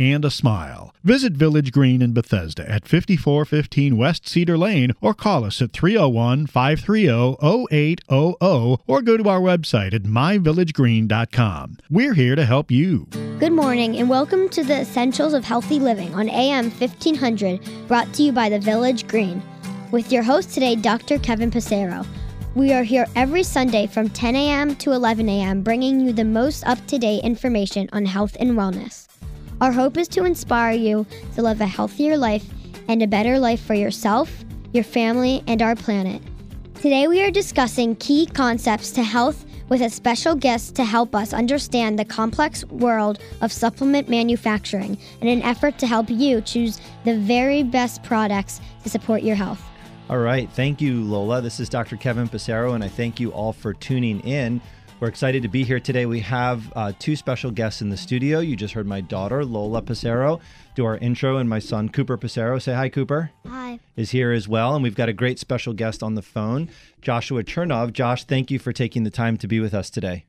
and a smile. Visit Village Green in Bethesda at 5415 West Cedar Lane or call us at 301 530 0800 or go to our website at myvillagegreen.com. We're here to help you. Good morning and welcome to the Essentials of Healthy Living on AM 1500, brought to you by the Village Green. With your host today, Dr. Kevin Passero. We are here every Sunday from 10 a.m. to 11 a.m., bringing you the most up to date information on health and wellness. Our hope is to inspire you to live a healthier life and a better life for yourself, your family, and our planet. Today, we are discussing key concepts to health with a special guest to help us understand the complex world of supplement manufacturing in an effort to help you choose the very best products to support your health. All right. Thank you, Lola. This is Dr. Kevin Passero, and I thank you all for tuning in. We're excited to be here today. We have uh, two special guests in the studio. You just heard my daughter, Lola Passero, do our intro, and my son, Cooper Passero. Say hi, Cooper. Hi. Is here as well. And we've got a great special guest on the phone, Joshua Chernov. Josh, thank you for taking the time to be with us today.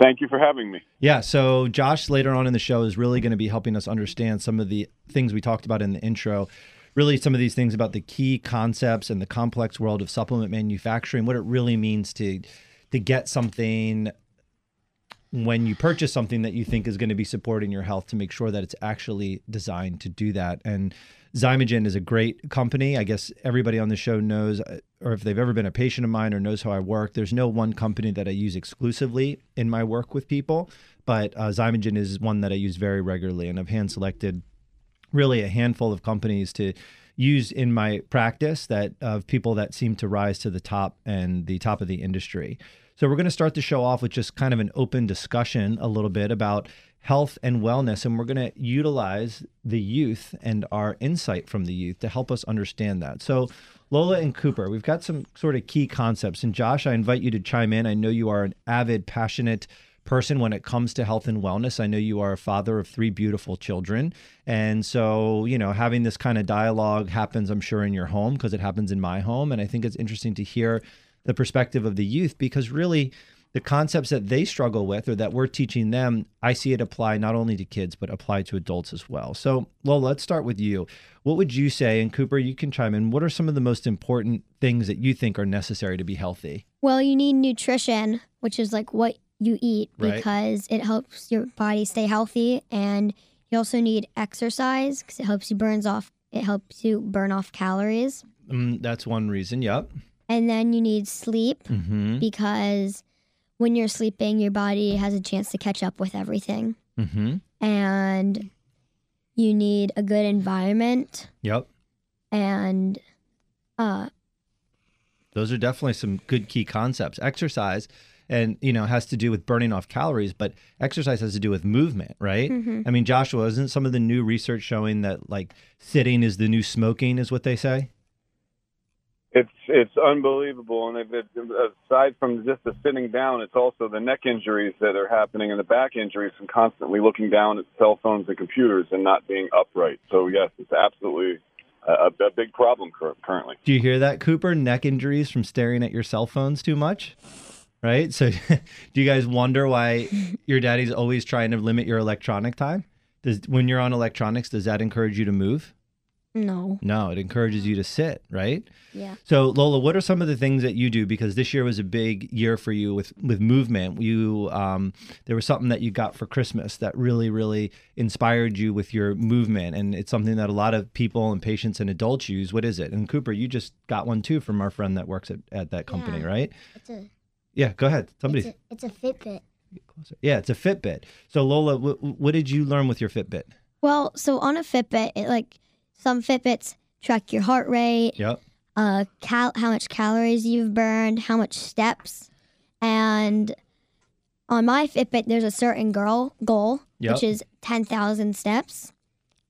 Thank you for having me. Yeah, so Josh later on in the show is really going to be helping us understand some of the things we talked about in the intro. Really, some of these things about the key concepts and the complex world of supplement manufacturing, what it really means to to get something when you purchase something that you think is going to be supporting your health to make sure that it's actually designed to do that. And Xymogen is a great company. I guess everybody on the show knows, or if they've ever been a patient of mine or knows how I work, there's no one company that I use exclusively in my work with people, but uh, Xymogen is one that I use very regularly. And I've hand selected really a handful of companies to use in my practice that of people that seem to rise to the top and the top of the industry. So we're going to start the show off with just kind of an open discussion a little bit about health and wellness and we're going to utilize the youth and our insight from the youth to help us understand that. So Lola and Cooper, we've got some sort of key concepts and Josh, I invite you to chime in. I know you are an avid passionate person when it comes to health and wellness. I know you are a father of three beautiful children. And so, you know, having this kind of dialogue happens, I'm sure, in your home because it happens in my home. And I think it's interesting to hear the perspective of the youth because really, the concepts that they struggle with or that we're teaching them, I see it apply not only to kids, but apply to adults as well. So, Lola, let's start with you. What would you say, and Cooper, you can chime in, what are some of the most important things that you think are necessary to be healthy? Well, you need nutrition, which is like what you eat Right. because it helps your body stay healthy and you also need exercise because it helps you burns off it helps you burn off calories Mm, that's one reason. Yep. and then you need sleep Mm-hmm. because when you're sleeping your body has a chance to catch up with everything Mm-hmm. and you need a good environment Yep. and uh Those are definitely some good key concepts. Exercise and you know has to do with burning off calories, but exercise has to do with movement, right? mhm. I mean, Joshua, isn't some of the new research showing that like sitting is the new smoking is what they say? It's it's unbelievable, and it, it, aside from just the sitting down, it's also the neck injuries that are happening and the back injuries from constantly looking down at cell phones and computers and not being upright. So yes, it's absolutely a, a big problem currently. Do you hear that, Cooper? Neck injuries from staring at your cell phones too much? Right? So do you guys wonder why your daddy's always trying to limit your electronic time? Does when you're on electronics, does that encourage you to move? no No, it encourages you to sit, right? yeah So Lola, what are some of the things that you do? Because this year was a big year for you with with movement. You um, there was something that you got for Christmas that really, really inspired you with your movement, and it's something that a lot of people and patients and adults use. What is it? And Cooper, you just got one too from our friend that works at, at that company, Yeah. right? it's a Yeah, go ahead. Somebody, it's a, it's a fitbit closer. Yeah, it's a Fitbit. So Lola, wh- what did you learn with your Fitbit? Well, so on a Fitbit, it like some Fitbits track your heart rate, Yep. uh, cal- how much calories you've burned, how much steps, and on my Fitbit, there's a certain girl goal, Yep. which is ten thousand steps,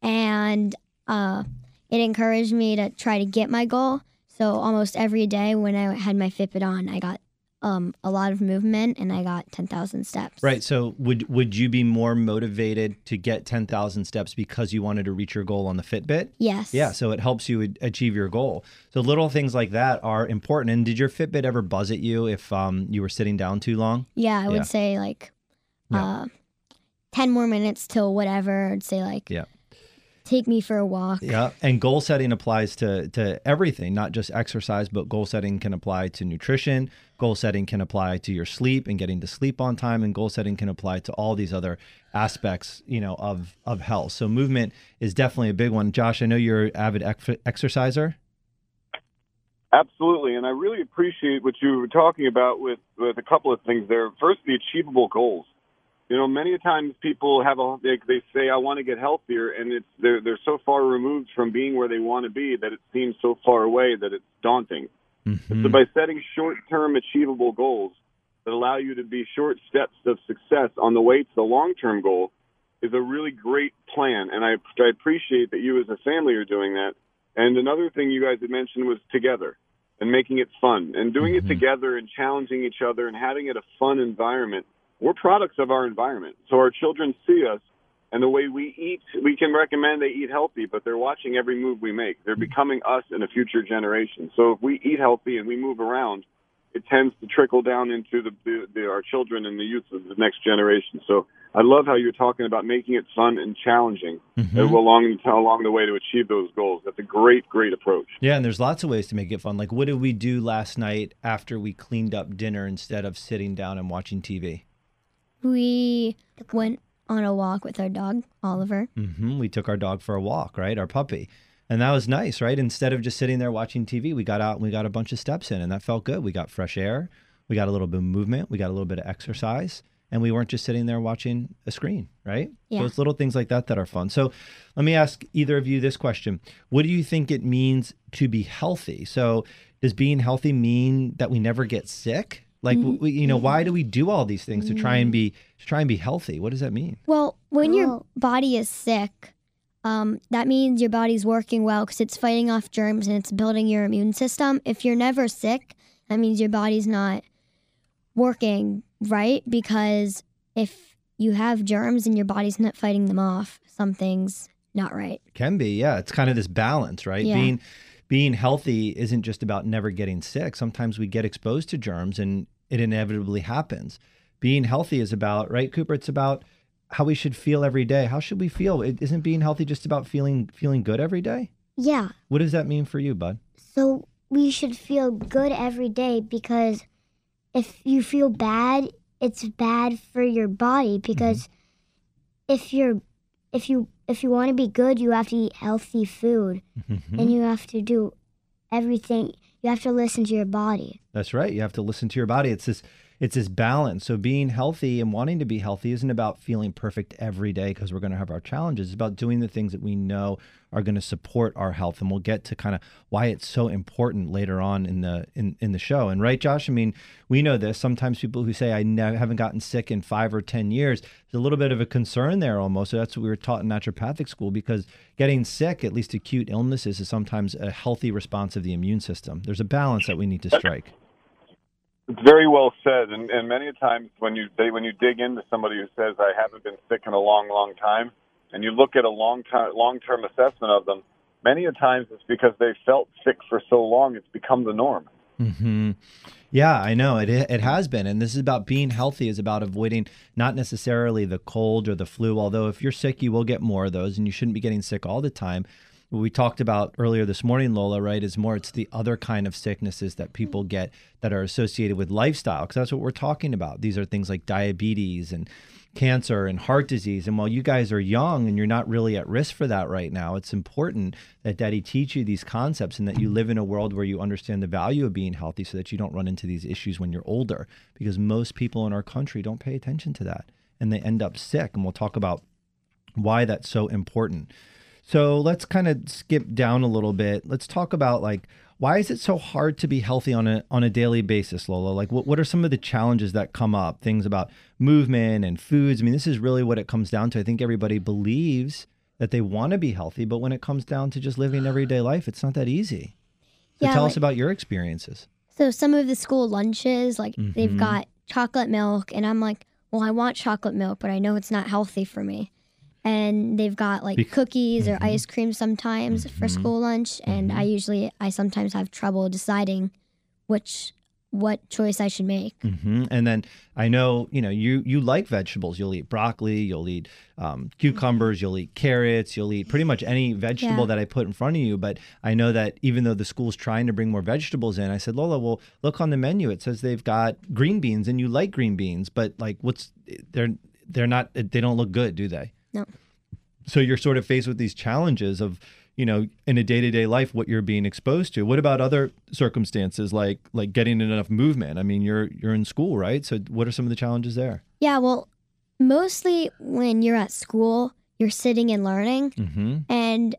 and uh, it encouraged me to try to get my goal. So almost every day when I had my Fitbit on, I got um a lot of movement and I got 10,000 steps. Right. So would would you be more motivated to get 10,000 steps because you wanted to reach your goal on the Fitbit? Yes. Yeah, so it helps you achieve your goal. So little things like that are important. And did your Fitbit ever buzz at you if um, you were sitting down too long? Yeah, I would Yeah. say like Yeah. uh 10 more minutes till whatever. I'd say like Yeah. Take me for a walk. Yeah, and goal setting applies to to everything, not just exercise, but goal setting can apply to nutrition. Goal setting can apply to your sleep and getting to sleep on time, and goal setting can apply to all these other aspects, you know, of of health. So movement is definitely a big one. Josh, I know you're an avid ex- exerciser. Absolutely, and I really appreciate what you were talking about with with a couple of things there. First, the achievable goals. You know, many times people have a they, they say I want to get healthier, and it's they're they're so far removed from being where they want to be that it seems so far away that it's daunting. Mhm. So by setting short-term achievable goals that allow you to be short steps of success on the way to the long-term goal is a really great plan, and I, I appreciate that you as a family are doing that. And another thing you guys had mentioned was together and making it fun and doing Mhm. it together and challenging each other and having it a fun environment. We're products of our environment, so our children see us. And the way we eat, we can recommend they eat healthy, but they're watching every move we make. They're becoming us in a future generation. So if we eat healthy and we move around, it tends to trickle down into the, the, the our children and the youth of the next generation. So I love how you're talking about making it fun and challenging Mhm. uh, along along the way to achieve those goals. That's a great, great approach. Yeah, and there's lots of ways to make it fun. Like, what did we do last night after we cleaned up dinner instead of sitting down and watching TV? We went on a walk with our dog, Oliver. hmm We took our dog for a walk, right? Our puppy. And that was nice, right? Instead of just sitting there watching TV, we got out and we got a bunch of steps in, and that felt good. We got fresh air, we got a little bit of movement, we got a little bit of exercise, and we weren't just sitting there watching a screen, right? Yeah. So it's little things like that that are fun. So let me ask either of you this question What do you think it means to be healthy? So does being healthy mean that we never get sick? Like, mm-hmm. we, you know, why do mm-hmm. we do all these things to try and mm-hmm. be to try and be healthy? What does that mean? Well, when your body is sick, um, that means your body's working well because it's fighting off germs and it's building your immune system. If you're never sick, that means your body's not working right because if you have germs and your body's not fighting them off, something's not right. Can be, yeah. It's kind of this balance, right? Yeah. Being being healthy isn't just about never getting sick. Sometimes we get exposed to germs and it inevitably happens. Being healthy is about, right, Cooper? It's about how we should feel every day. How should we feel? It, isn't being healthy just about feeling feeling good every day? Yeah. What does that mean for you, bud? So we should feel good every day because if you feel bad, it's bad for your body because mm-hmm. if you're if you if you want to be good, you have to eat healthy food Mhm. and you have to do everything. You have to listen to your body. That's right. You have to listen to your body. It's this it's this balance. So being healthy and wanting to be healthy isn't about feeling perfect every day because we're going to have our challenges. It's about doing the things that we know are going to support our health. And we'll get to kind of why it's so important later on in the in, in the show. And right, Josh, I mean, we know this. Sometimes people who say I never haven't gotten sick in 5 or 10 years, there's a little bit of a concern there almost. So that's what we were taught in naturopathic school because getting sick, at least acute illnesses is sometimes a healthy response of the immune system. There's a balance that we need to strike. It's very well said, and, and many times when you they, when you dig into somebody who says I haven't been sick in a long, long time, and you look at a long time long term assessment of them, many a times it's because they felt sick for so long it's become the norm. Hmm. Yeah, I know it. It has been, and this is about being healthy. Is about avoiding not necessarily the cold or the flu. Although if you're sick, you will get more of those, and you shouldn't be getting sick all the time. What we talked about earlier this morning, Lola, right, is more it's the other kind of sicknesses that mm-hmm. people get that are associated with lifestyle, because that's what we're talking about. These are things like diabetes and cancer and heart disease. And while you guys are young and you're not really at risk for that right now, it's important that daddy teach you these concepts and that you live in a world where you understand the value of being healthy so that you don't run into these issues when you're older. Because most people in our country don't pay attention to that and they end up sick. And we'll talk about why that's so important. So let's kind of skip down a little bit. Let's talk about like why is it so hard to be healthy on a on a daily basis, Lola? Like what, what are some of the challenges that come up? Things about movement and foods. I mean, this is really what it comes down to. I think everybody believes that they want to be healthy, but when it comes down to just living everyday life, it's not that easy. So Yeah, tell like- us about your experiences. So some of the school lunches, like they've Mhm. got chocolate milk, and I'm like, well, I want chocolate milk, but I know it's not healthy for me. And they've got like Bec- cookies or Mhm. ice cream sometimes for Mhm. school lunch, and Mhm. I usually I sometimes have trouble deciding which what choice I should make. hmm And then I know you know you you like vegetables. You'll eat broccoli. You'll eat um, cucumbers. You'll eat carrots. You'll eat pretty much any vegetable Yeah. that I put in front of you. But I know that even though the school's trying to bring more vegetables in, I said Lola, well, look on the menu. It says they've got green beans, and you like green beans. But like, what's they're they're not they don't look good, do they? No. So you're sort of faced with these challenges of you know in a day-to-day life what you're being exposed to what about other circumstances like like getting enough movement i mean you're you're in school right so what are some of the challenges there Yeah, well, mostly when you're at school, you're sitting and learning, mm-hmm and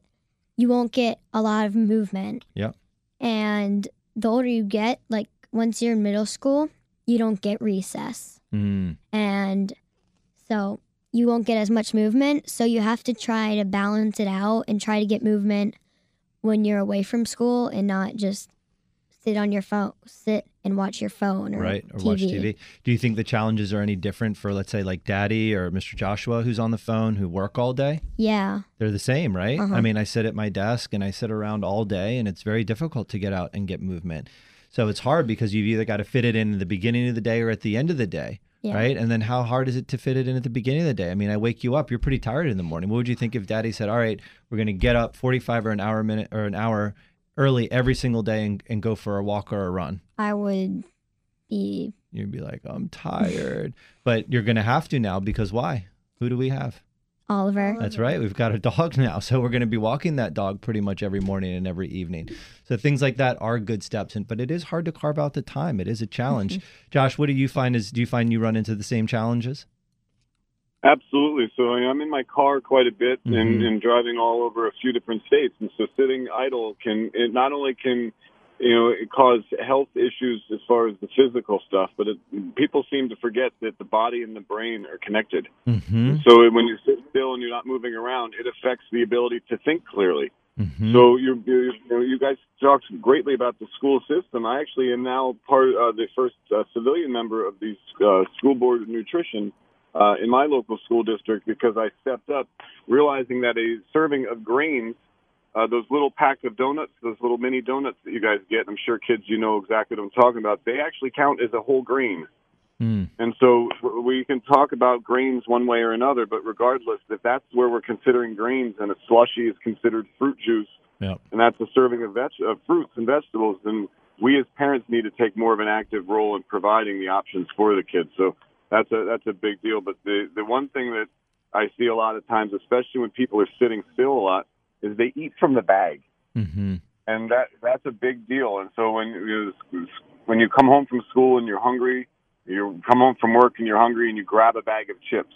you won't get a lot of movement. Yep. And the older you get, like once you're in middle school, you don't get recess. mm And so you won't get as much movement. So you have to try to balance it out and try to get movement when you're away from school and not just sit on your phone, sit and watch your phone or right or TV. watch tv do you think the challenges are any different for let's say like daddy or mr joshua who's on the phone who work all day Yeah. they're the same right Uh-huh. i mean i sit at my desk and i sit around all day and it's very difficult to get out and get movement so it's hard because you've either got to fit it in at the beginning of the day or at the end of the day Yeah. right? And then how hard is it to fit it in at the beginning of the day? I mean, I wake you up, you're pretty tired in the morning. What would you think if daddy said, all right, we're going to get up 45 or an hour minute or an hour early every single day and, and go for a walk or a run? I would be You'd be like, I'm tired. but you're going to have to now because why? Who do we have? Oliver. That's right. We've got a dog now. So we're going to be walking that dog pretty much every morning and every evening. So things like that are good steps. And, but it is hard to carve out the time. It is a challenge. Josh, what do you find is, do you find you run into the same challenges? Absolutely. So I'm in my car quite a bit and, Mhm. and driving all over a few different states, and so sitting idle can it not only can you know it cause health issues as far as the physical stuff, but it, people seem to forget that the body and the brain are connected. Mm-hmm. So when you sit still and you're not moving around, it affects the ability to think clearly. Mm-hmm. So you you, you, know, you guys talked greatly about the school system. I actually am now part uh, the first uh, civilian member of the uh, school board of nutrition uh, in my local school district because I stepped up, realizing that a serving of grains, uh, those little packs of donuts, those little mini donuts that you guys get, I'm sure kids you know exactly what I'm talking about. They actually count as a whole grain. Mm. And so we can talk about grains one way or another, but regardless, if that's where we're considering grains and a slushy is considered fruit juice, Yep. and that's a serving of, veg- of fruits and vegetables, then we as parents need to take more of an active role in providing the options for the kids. So that's a that's a big deal. But the the one thing that I see a lot of times, especially when people are sitting still a lot, is they eat from the bag Mm-hmm. and that that's a big deal. And so when you when you come home from school and you're hungry, you come home from work and you're hungry and you grab a bag of chips.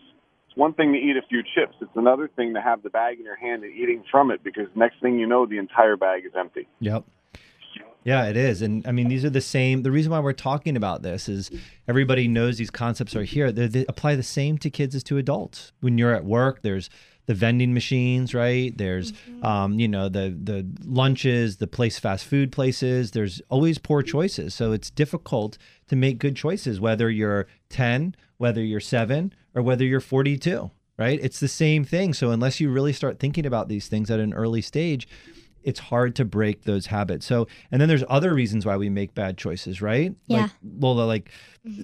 It's one thing to eat a few chips. It's another thing to have the bag in your hand and eating from it because next thing you know, the entire bag is empty. Yep. Yeah, it is. And I mean, these are the same. The reason why we're talking about this is everybody knows these concepts are here. They, they apply the same to kids as to adults. When you're at work, there's the vending machines, right? There's, um, you know, the the lunches, the place fast food places. There's always poor choices, so it's difficult to make good choices. Whether you're 10, whether you're seven, or whether you're 42, right? It's the same thing. So unless you really start thinking about these things at an early stage, it's hard to break those habits. So, and then there's other reasons why we make bad choices, right? Yeah. Like, well, like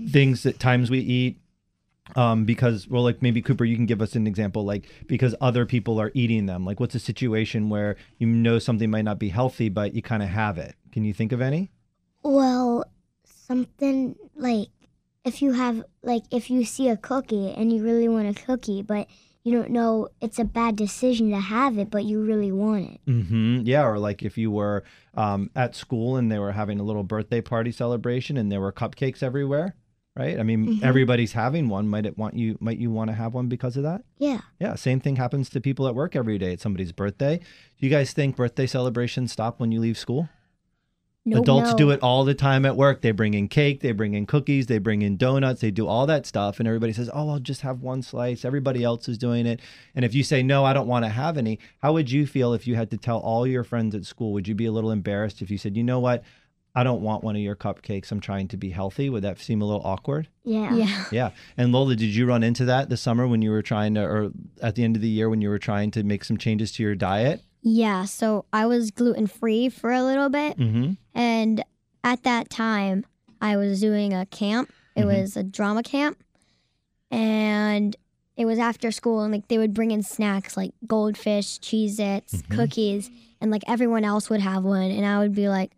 things that times we eat um because well like maybe cooper you can give us an example like because other people are eating them like what's a situation where you know something might not be healthy but you kind of have it can you think of any Well, something like if you have like if you see a cookie and you really want a cookie, but you don't know it's a bad decision to have it, but you really want it. mm-hmm. yeah or like if you were um at school and they were having a little birthday party celebration and there were cupcakes everywhere right i mean Mhm. everybody's having one might it want you might you want to have one because of that Yeah. Yeah, same thing happens to people at work every day. It's somebody's birthday. Do you guys think birthday celebrations stop when you leave school? Nope. Adults No. do it all the time at work. They bring in cake, they bring in cookies, they bring in donuts, they do all that stuff. And everybody says, Oh, I'll just have one slice. Everybody else is doing it. And if you say, No, I don't want to have any, how would you feel if you had to tell all your friends at school? Would you be a little embarrassed if you said, You know what? I don't want one of your cupcakes. I'm trying to be healthy. Would that seem a little awkward? Yeah. Yeah. Yeah. And Lola, did you run into that this summer when you were trying to, or at the end of the year when you were trying to make some changes to your diet? Yeah. So I was gluten free for a little bit. Mm-hmm. And at that time, I was doing a camp. It Mhm. was a drama camp. And it was after school, and like they would bring in snacks like goldfish, Cheez Its, Mhm. cookies, and like everyone else would have one. And I would be like,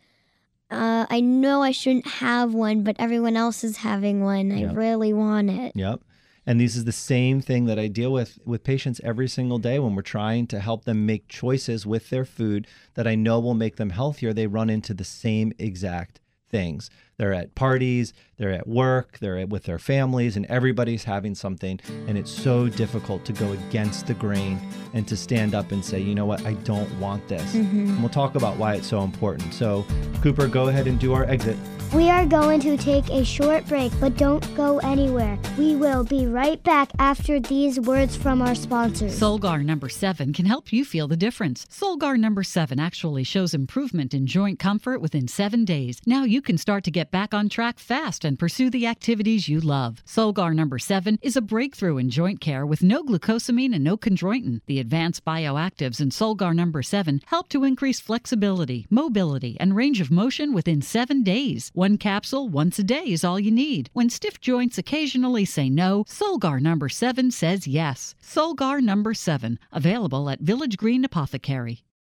uh, I know I shouldn't have one, but everyone else is having one. I Yep. really want it. Yep. And this is the same thing that I deal with with patients every single day when we're trying to help them make choices with their food that I know will make them healthier. They run into the same exact things. They're at parties, they're at work, they're at, with their families, and everybody's having something. And it's so difficult to go against the grain and to stand up and say, you know what, I don't want this. Mm-hmm. And we'll talk about why it's so important. So, Cooper, go ahead and do our exit. We are going to take a short break, but don't go anywhere. We will be right back after these words from our sponsors. Solgar number 7 can help you feel the difference. Solgar number 7 actually shows improvement in joint comfort within 7 days. Now you can start to get back on track fast and pursue the activities you love. Solgar number 7 is a breakthrough in joint care with no glucosamine and no chondroitin. The advanced bioactives in Solgar number 7 help to increase flexibility, mobility, and range of motion within 7 days. One capsule once a day is all you need. When stiff joints occasionally say no, Solgar number 7 says yes. Solgar number 7, available at Village Green Apothecary.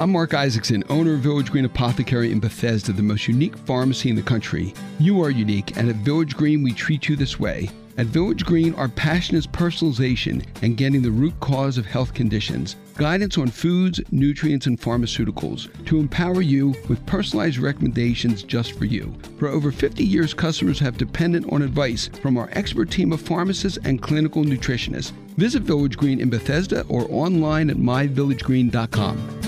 I'm Mark Isaacson, owner of Village Green Apothecary in Bethesda, the most unique pharmacy in the country. You are unique, and at Village Green, we treat you this way. At Village Green, our passion is personalization and getting the root cause of health conditions. Guidance on foods, nutrients, and pharmaceuticals to empower you with personalized recommendations just for you. For over 50 years, customers have depended on advice from our expert team of pharmacists and clinical nutritionists. Visit Village Green in Bethesda or online at myvillagegreen.com.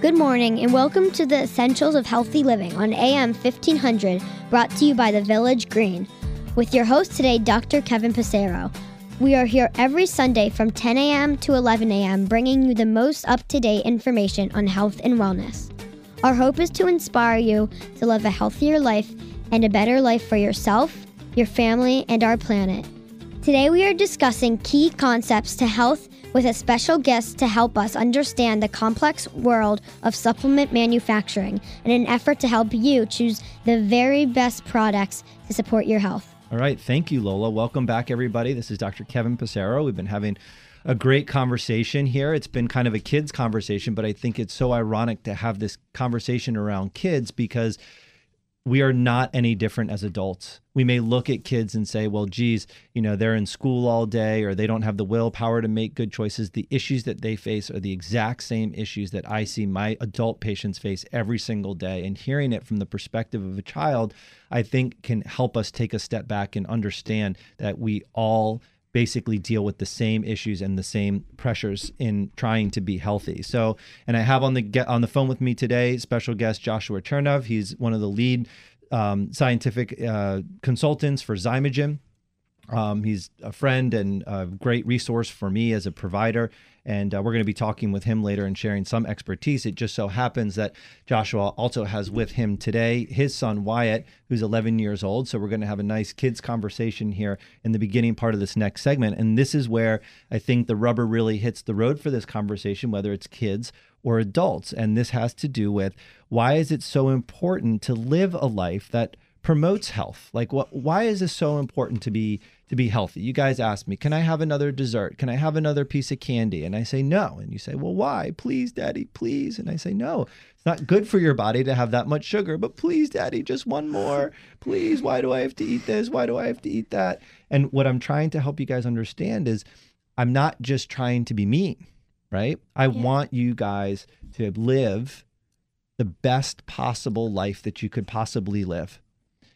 Good morning and welcome to the Essentials of Healthy Living on AM 1500, brought to you by the Village Green. With your host today, Dr. Kevin Passero. We are here every Sunday from 10 a.m. to 11 a.m., bringing you the most up to date information on health and wellness. Our hope is to inspire you to live a healthier life and a better life for yourself, your family, and our planet. Today, we are discussing key concepts to health with a special guest to help us understand the complex world of supplement manufacturing in an effort to help you choose the very best products to support your health. All right. Thank you, Lola. Welcome back, everybody. This is Dr. Kevin Passero. We've been having a great conversation here. It's been kind of a kids' conversation, but I think it's so ironic to have this conversation around kids because we are not any different as adults. We may look at kids and say, well, geez, you know, they're in school all day or they don't have the willpower to make good choices. The issues that they face are the exact same issues that I see my adult patients face every single day. And hearing it from the perspective of a child, I think can help us take a step back and understand that we all basically deal with the same issues and the same pressures in trying to be healthy. So, and I have on the on the phone with me today special guest Joshua Chernov. He's one of the lead um, scientific uh, consultants for Xymogen. Um, he's a friend and a great resource for me as a provider. And uh, we're going to be talking with him later and sharing some expertise. It just so happens that Joshua also has with him today his son Wyatt, who's 11 years old. So we're going to have a nice kids conversation here in the beginning part of this next segment. And this is where I think the rubber really hits the road for this conversation, whether it's kids or adults. And this has to do with why is it so important to live a life that promotes health? Like what why is this so important to be to be healthy? You guys ask me, "Can I have another dessert? Can I have another piece of candy?" And I say, "No." And you say, "Well, why? Please, daddy, please." And I say, "No. It's not good for your body to have that much sugar, but please, daddy, just one more. Please, why do I have to eat this? Why do I have to eat that?" And what I'm trying to help you guys understand is I'm not just trying to be mean, right? I want you guys to live the best possible life that you could possibly live.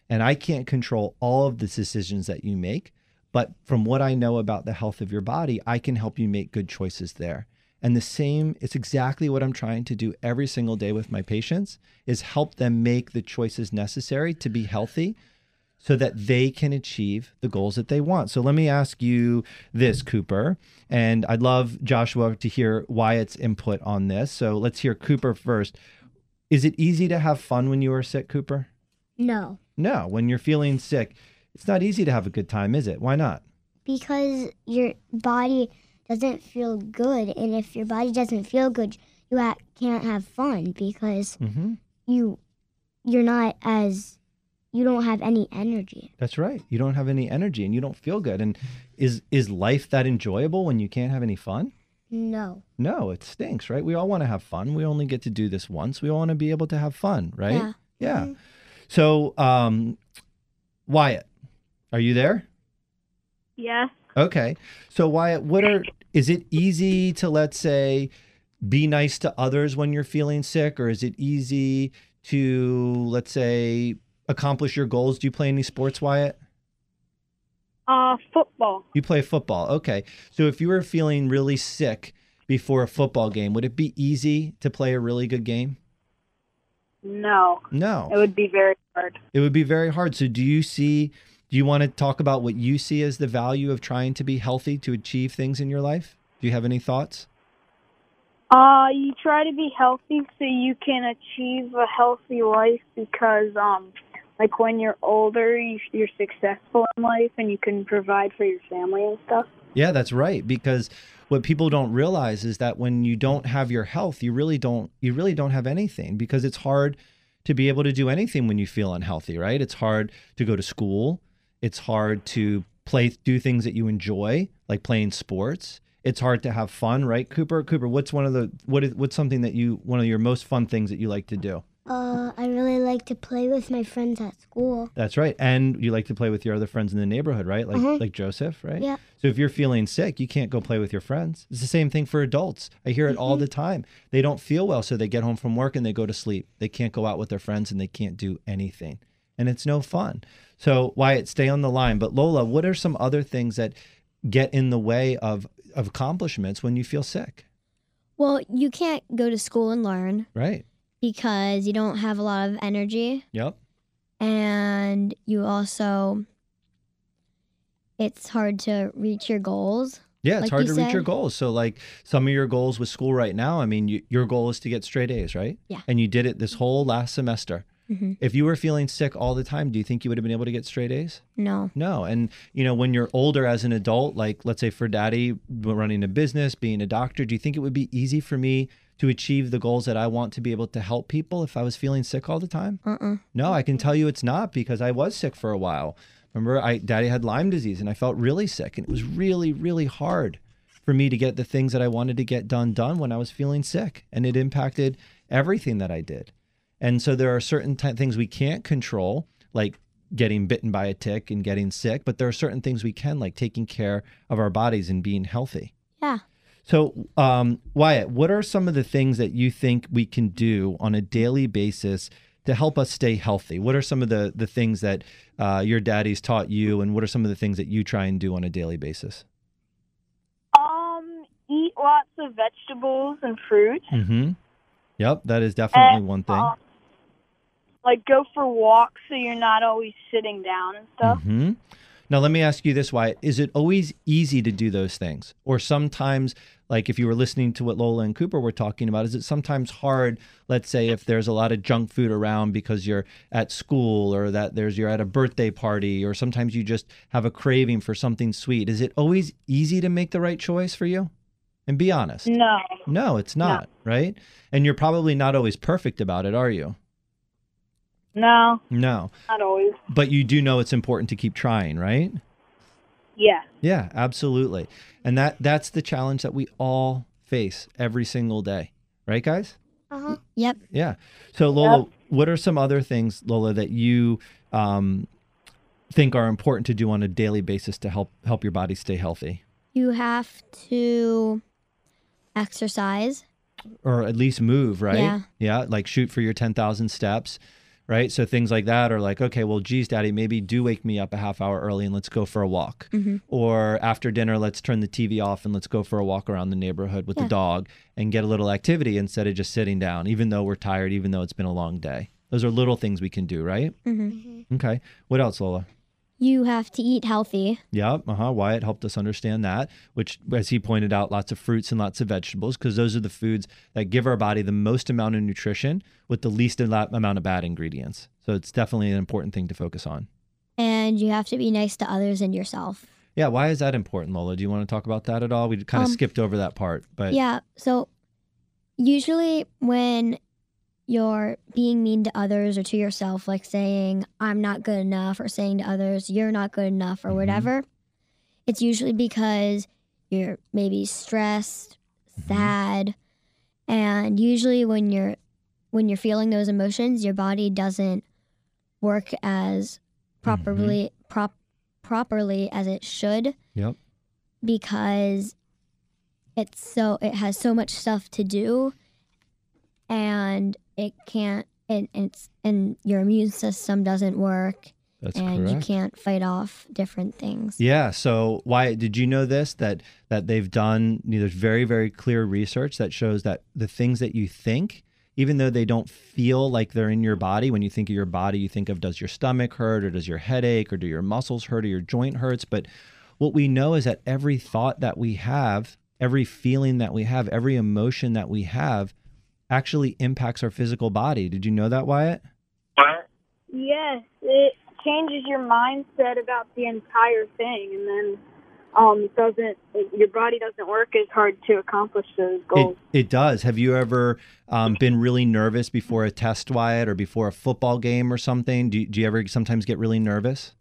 And I can't control all of the decisions that you make, but from what I know about the health of your body, I can help you make good choices there. And the same, it's exactly what I'm trying to do every single day with my patients is help them make the choices necessary to be healthy so that they can achieve the goals that they want. So let me ask you this, Cooper, and I'd love Joshua to hear Wyatt's input on this. So let's hear Cooper first. Is it easy to have fun when you are sick, Cooper? No, No, when you're feeling sick, it's not easy to have a good time, is it? Why not? because your body doesn't feel good, and if your body doesn't feel good, you ha- can't have fun because Mm-hmm. you you're not as you don't have any energy. That's right. You don't have any energy and you don't feel good. And is is life that enjoyable when you can't have any fun? No. No, it stinks, right? We all want to have fun. We only get to do this once. We all want to be able to have fun, right? Yeah. Yeah. So, um, Wyatt, are you there? Yes. Okay. So Wyatt, what are is it easy to let's say be nice to others when you're feeling sick or is it easy to let's say accomplish your goals? Do you play any sports, Wyatt? Uh, football. You play football. Okay. So if you were feeling really sick before a football game, would it be easy to play a really good game? No, No. it would be very hard. It would be very hard. So do you see do you want to talk about what you see as the value of trying to be healthy to achieve things in your life? Do you have any thoughts? Uh, you try to be healthy so you can achieve a healthy life because, um, like when you're older, you, you're successful in life and you can provide for your family and stuff. Yeah, that's right. Because what people don't realize is that when you don't have your health, you really don't you really don't have anything because it's hard to be able to do anything when you feel unhealthy, right? It's hard to go to school. It's hard to play do things that you enjoy, like playing sports. It's hard to have fun, right, Cooper? Cooper, what's one of the what is what's something that you one of your most fun things that you like to do? Uh, I really like to play with my friends at school. That's right. And you like to play with your other friends in the neighborhood, right? Like Mhm. like Joseph, right? Yeah. So if you're feeling sick, you can't go play with your friends. It's the same thing for adults. I hear it all the time. They don't feel well, so they get home from work and they go to sleep. They can't go out with their friends and they can't do anything. And it's no fun. So Wyatt, stay on the line. But Lola, what are some other things that get in the way of, of accomplishments when you feel sick? Well, you can't go to school and learn Right. because you don't have a lot of energy. Yep. And you also, it's hard to reach your goals. Yeah, it's Like hard to reach your goals. So, like some of your goals with school right now, I mean, you, your goal is to get straight A's, right? Yeah. And you did it this whole last semester. Mhm. If you were feeling sick all the time, do you think you would have been able to get straight A's? No. No. And, you know, when you're older as an adult, like let's say for daddy, running a business, being a doctor, do you think it would be easy for me to achieve the goals that I want to be able to help people if I was feeling sick all the time? Uh-uh. No, I can tell you it's not because I was sick for a while. Remember, I daddy had Lyme disease and I felt really sick and it was really really hard for me to get the things that I wanted to get done done when I was feeling sick and it impacted everything that I did. And so there are certain t- things we can't control like getting bitten by a tick and getting sick, but there are certain things we can like taking care of our bodies and being healthy. Yeah. So, um, Wyatt, what are some of the things that you think we can do on a daily basis to help us stay healthy? What are some of the the things that uh, your daddy's taught you, and what are some of the things that you try and do on a daily basis? Um, eat lots of vegetables and fruit. Mm-hmm. Yep, that is definitely And, one thing. um, like go for walks so you're not always sitting down and stuff. hmm Now, let me ask you this, Wyatt. Is it always easy to do those things? Or sometimes, like if you were listening to what Lola and Cooper were talking about, is it sometimes hard, let's say, if there's a lot of junk food around because you're at school or that there's you're at a birthday party or sometimes you just have a craving for something sweet. Is it always easy to make the right choice for you? And be honest. No, No, it's not, right? And you're probably not always perfect about it, are you? No, No. not always. But you do know it's important to keep trying, right? Yeah. Yeah, absolutely. And that that's the challenge that we all face every single day. Right, guys? Uh-huh. Yep. Yeah. So Lola, what are some other things, Lola, that you um, think are important to do on a daily basis to help help your body stay healthy? You have to exercise. Or at least move, right? Yeah. Yeah. Like shoot for your ten thousand steps. Right. So things like that are like, okay, well, geez, daddy, maybe do wake me up a half hour early and let's go for a walk. Mhm. Or after dinner, let's turn the TV off and let's go for a walk around the neighborhood with Yeah. the dog and get a little activity instead of just sitting down, even though we're tired, even though it's been a long day. Those are little things we can do, right? hmm Okay. What else, Lola? You have to eat healthy. Yeah, uh-huh. Wyatt helped us understand that, which, as he pointed out, lots of fruits and lots of vegetables, because those are the foods that give our body the most amount of nutrition with the least amount of bad ingredients. So it's definitely an important thing to focus on. And you have to be nice to others and yourself. Yeah, why is that important, Lola? Do you want to talk about that at all? We kind of Um, skipped over that part, but Yeah. So usually when you're being mean to others or to yourself, like saying, I'm not good enough, or saying to others, you're not good enough, or Mhm. whatever, it's usually because you're maybe stressed, Mhm. sad. And usually when you're when you're feeling those emotions, your body doesn't work as properly prop properly as it should yep. because it's so it has so much stuff to do and it can't and it's and your immune system doesn't work That's and correct. you can't fight off different things Yeah. So, why did you know this? That that they've done. There's very very clear research that shows that the things that you think, even though they don't feel like they're in your body, when you think of your body, you think of does your stomach hurt or does your headache or do your muscles hurt or your joint hurts. But what we know is that every thought that we have, every feeling that we have, every emotion that we have, actually impacts our physical body. Did you know that, Wyatt? Yes, it changes your mindset about the entire thing, and then um, it doesn't your body doesn't work as hard to accomplish those goals. It, it does. Have you ever um, been really nervous before a test, Wyatt, or before a football game or something? Do do you ever sometimes get really nervous?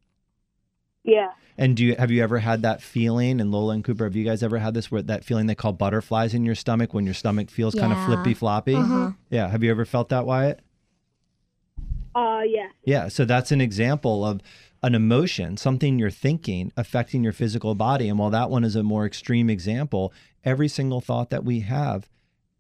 Yeah. And do you have you ever had that feeling? And Lola and Cooper, have you guys ever had this where that feeling they call butterflies in your stomach when your stomach feels kind of flippy floppy? Uh-huh. Yeah. Have you ever felt that, Wyatt? Uh, yeah. Yeah, so that's an example of an emotion, something you're thinking affecting your physical body. And while that one is a more extreme example, every single thought that we have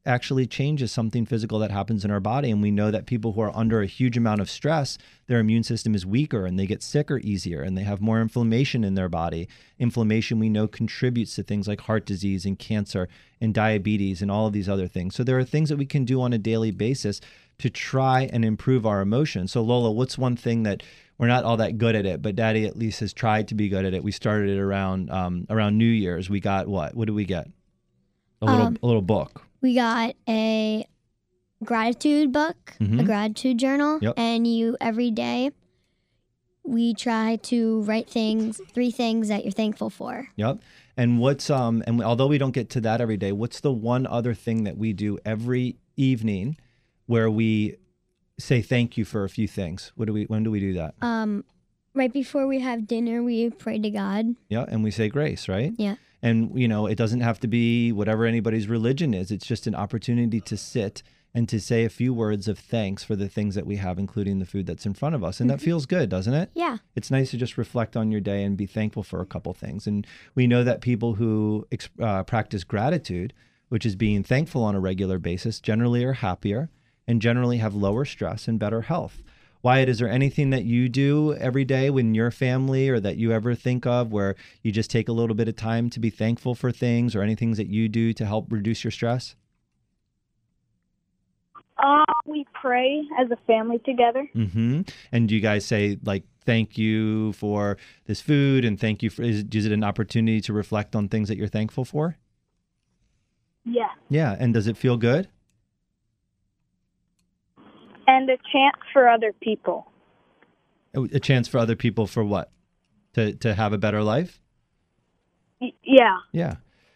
actually changes something physical that happens in our body. And we know that people who are under a huge amount of stress, their immune system is weaker and they get sicker easier and they have more inflammation in their body. Inflammation, we know, contributes to things like heart disease and cancer and diabetes and all of these other things. So there are things that we can do on a daily basis to try and improve our emotions. So, Lola, what's one thing that we're not all that good at it, but Daddy at least has tried to be good at it. We started it around um, around New Year's. We got what? What did we get? A little Um, a little book. We got a gratitude book Mhm. a gratitude journal Yep. and you every day we try to write things three things that you're thankful for Yep. And what's um and although we don't get to that every day, what's the one other thing that we do every evening where we say thank you for a few things? What do we when do we do that? um right before we have dinner we pray to god Yeah, and we say grace, right? Yeah. And you know, it doesn't have to be whatever anybody's religion is. It's just an opportunity to sit and to say a few words of thanks for the things that we have, including the food that's in front of us. And that feels good, doesn't it? yeah It's nice to just reflect on your day and be thankful for a couple things. And we know that people who uh, practice gratitude, which is being thankful on a regular basis, generally are happier and generally have lower stress and better health. Wyatt, is there anything that you do every day when your family or that you ever think of where you just take a little bit of time to be thankful for things or any things that you do to help reduce your stress? Uh, we pray as a family together. Mm-hmm. And do you guys say like thank you for this food and thank you for is, is it an opportunity to reflect on things that you're thankful for? Yeah. Yeah. And does it feel good? And a chance for other people. A chance for other people for what? To to have a better life? Y- yeah. Yeah.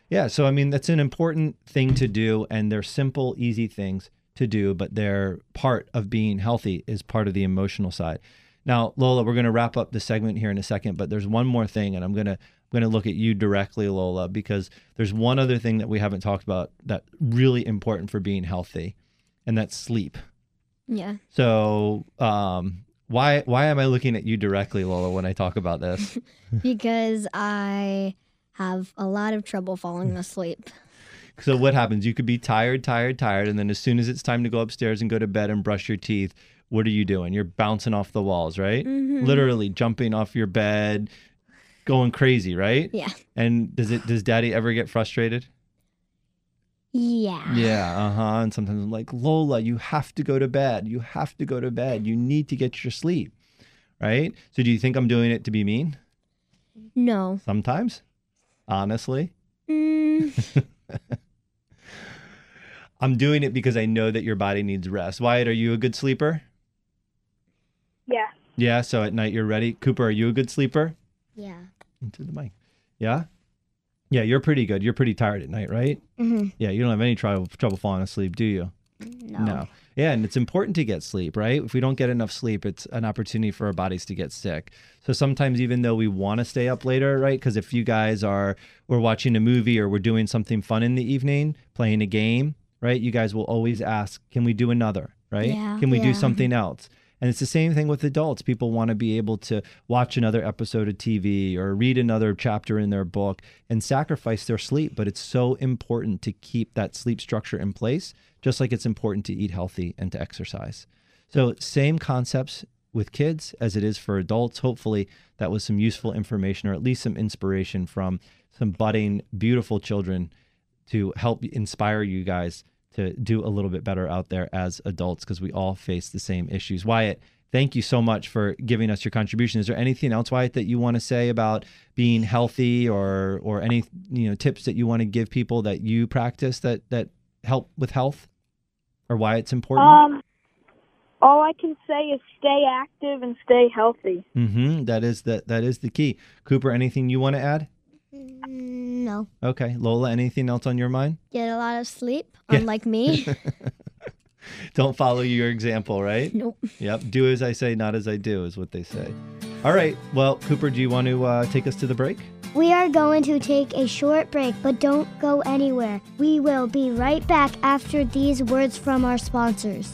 Yeah. So, I mean, that's an important thing to do. And they're simple, easy things to do, but they're part of being healthy, is part of the emotional side. Now, Lola, we're going to wrap up the segment here in a second, but there's one more thing, and I'm going to. I'm going to look at you directly, Lola, because there's one other thing that we haven't talked about that really important for being healthy, and that's sleep. Yeah. So, um, why why am I looking at you directly, Lola, when I talk about this? because I have a lot of trouble falling asleep. So what happens? You could be tired, tired, tired, and then as soon as it's time to go upstairs and go to bed and brush your teeth, what are you doing? You're bouncing off the walls, right? Mhm. Literally jumping off your bed, going crazy, right? Yeah. And does it does daddy ever get frustrated? Yeah. Yeah, uh-huh. And sometimes I'm like, Lola, you have to go to bed. You have to go to bed. You need to get your sleep. Right? So do you think I'm doing it to be mean? No. Sometimes? Honestly? Mm, I'm doing it because I know that your body needs rest. Wyatt, are you a good sleeper? Yeah. Yeah, so at night you're ready. Cooper, are you a good sleeper? yeah. Into the mic. Yeah? Yeah, you're pretty good. You're pretty tired at night, right? hmm Yeah, you don't have any trouble trouble falling asleep, do you? No. Yeah, and it's important to get sleep, right? If we don't get enough sleep, it's an opportunity for our bodies to get sick. So sometimes even though we want to stay up later, right? Because if you guys are we're watching a movie or we're doing something fun in the evening, playing a game, right? You guys will always ask, "Can we do another?" Right? Yeah. Can we do something else? And it's the same thing with adults. People want to be able to watch another episode of TV or read another chapter in their book and sacrifice their sleep. But it's so important to keep that sleep structure in place, just like it's important to eat healthy and to exercise. So, same concepts with kids as it is for adults. Hopefully, that was some useful information or at least some inspiration from some budding, beautiful children to help inspire you guys to do a little bit better out there as adults because we all face the same issues. Wyatt, thank you so much for giving us your contribution. Is there anything else, Wyatt, that you want to say about being healthy or or any you know tips that you want to give people that you practice that that help with health or why it's important? Um, all I can say is stay active and stay healthy. mm-hmm. That is the that is the key. Cooper, anything you want to add? No. Okay, Lola, anything else on your mind? Get a lot of sleep, Yeah. unlike me. Don't follow your example, right? nope. Yep. Do as I say, not as I do, is what they say. All right. Well, Cooper, do you want to uh, take us to the break? We are going to take a short break, but don't go anywhere. We will be right back after these words from our sponsors.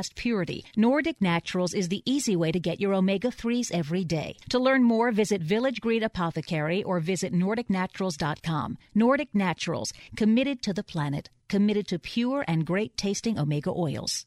unsurpassed purity, Nordic Naturals is the easy way to get your omega 3s every day. To learn more, visit Village Green Apothecary or visit NordicNaturals.com. Nordic Naturals, committed to the planet, committed to pure and great tasting omega oils.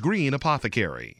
Green Apothecary.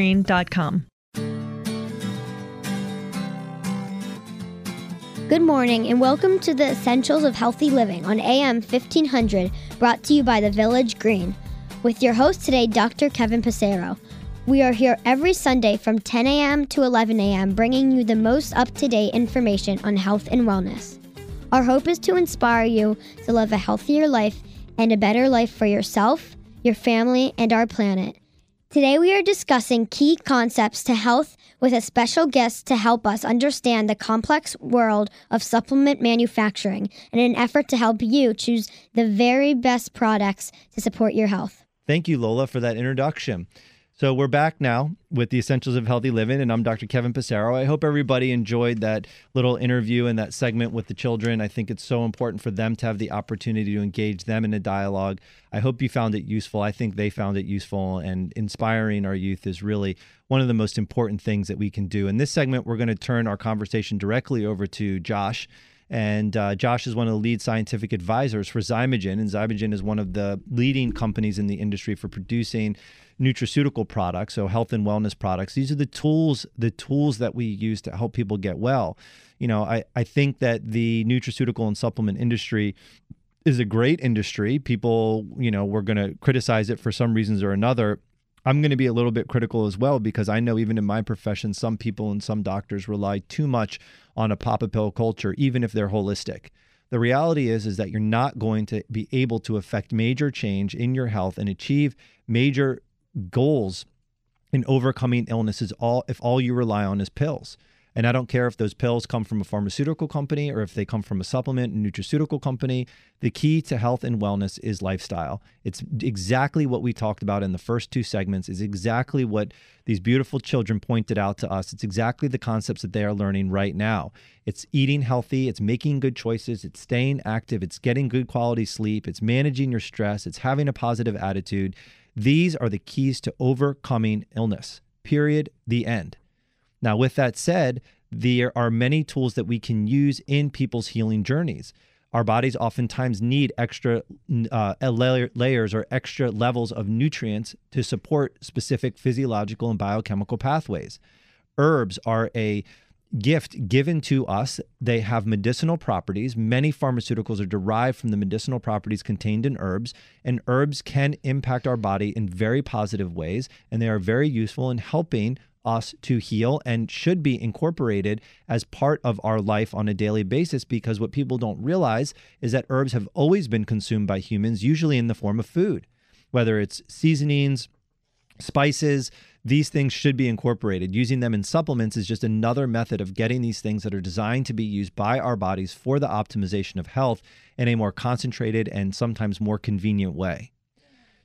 Good morning and welcome to the Essentials of Healthy Living on AM 1500, brought to you by the Village Green. With your host today, Dr. Kevin Passero. We are here every Sunday from 10 a.m. to 11 a.m., bringing you the most up to date information on health and wellness. Our hope is to inspire you to live a healthier life and a better life for yourself, your family, and our planet. Today, we are discussing key concepts to health with a special guest to help us understand the complex world of supplement manufacturing in an effort to help you choose the very best products to support your health. Thank you, Lola, for that introduction. So we're back now with the Essentials of Healthy Living, and I'm Dr. Kevin Passero. I hope everybody enjoyed that little interview and that segment with the children. I think it's so important for them to have the opportunity to engage them in a dialogue. I hope you found it useful. I think they found it useful, and inspiring our youth is really one of the most important things that we can do. In this segment, we're going to turn our conversation directly over to Josh. And uh, Josh is one of the lead scientific advisors for Xymogen. And Xymogen is one of the leading companies in the industry for producing nutraceutical products, so health and wellness products. These are the tools, the tools that we use to help people get well. You know, I, I think that the nutraceutical and supplement industry is a great industry. People, you know, we're going to criticize it for some reasons or another. I'm going to be a little bit critical as well because I know even in my profession, some people and some doctors rely too much on a pop a pill culture, even if they're holistic. The reality is is that you're not going to be able to affect major change in your health and achieve major goals in overcoming illnesses all if all you rely on is pills. And I don't care if those pills come from a pharmaceutical company or if they come from a supplement and nutraceutical company. The key to health and wellness is lifestyle. It's exactly what we talked about in the first two segments, is exactly what these beautiful children pointed out to us. It's exactly the concepts that they are learning right now. It's eating healthy, it's making good choices, it's staying active, it's getting good quality sleep, it's managing your stress, it's having a positive attitude. These are the keys to overcoming illness. Period. The end. Now, with that said, there are many tools that we can use in people's healing journeys. Our bodies oftentimes need extra uh, layers or extra levels of nutrients to support specific physiological and biochemical pathways. Herbs are a gift given to us. They have medicinal properties. Many pharmaceuticals are derived from the medicinal properties contained in herbs, and herbs can impact our body in very positive ways, and they are very useful in helping us to heal and should be incorporated as part of our life on a daily basis because what people don't realize is that herbs have always been consumed by humans, usually in the form of food, whether it's seasonings, spices, these things should be incorporated. Using them in supplements is just another method of getting these things that are designed to be used by our bodies for the optimization of health in a more concentrated and sometimes more convenient way.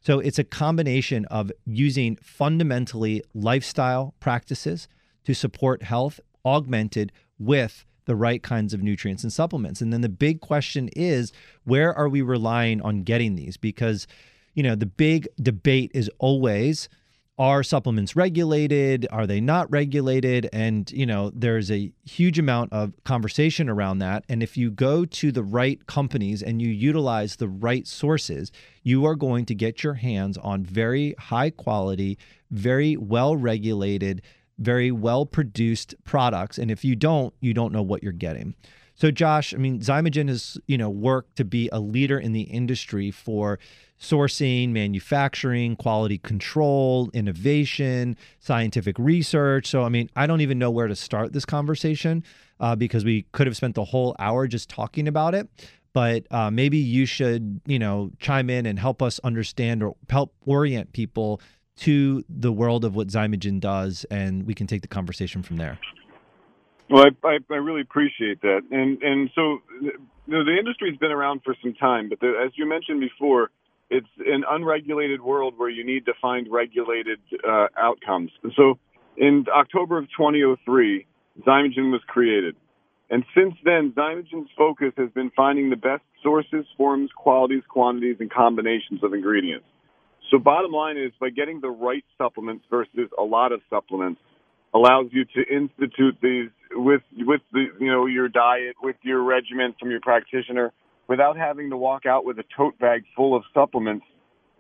So it's a combination of using fundamentally lifestyle practices to support health, augmented with the right kinds of nutrients and supplements. And then the big question is where are we relying on getting these? Because, you know, the big debate is always are supplements regulated? Are they not regulated? And you know there's a huge amount of conversation around that. And if you go to the right companies and you utilize the right sources you are going to get your hands on very high quality very well regulated very well produced products. And if you don't you don't know what you're getting. So Josh, I mean, Xymogen has, you know, worked to be a leader in the industry for sourcing, manufacturing, quality control, innovation, scientific research. So, I mean, I don't even know where to start this conversation uh, because we could have spent the whole hour just talking about it. But uh, maybe you should, you know, chime in and help us understand or help orient people to the world of what Xymogen does, and we can take the conversation from there. Well, I, I, I really appreciate that, and and so you know, the industry's been around for some time, but the, as you mentioned before, it's an unregulated world where you need to find regulated uh, outcomes. So, in October of 2003, Xymogen was created, and since then, Xymogen's focus has been finding the best sources, forms, qualities, quantities, and combinations of ingredients. So, bottom line is by getting the right supplements versus a lot of supplements allows you to institute these with with the you know your diet with your regimen from your practitioner without having to walk out with a tote bag full of supplements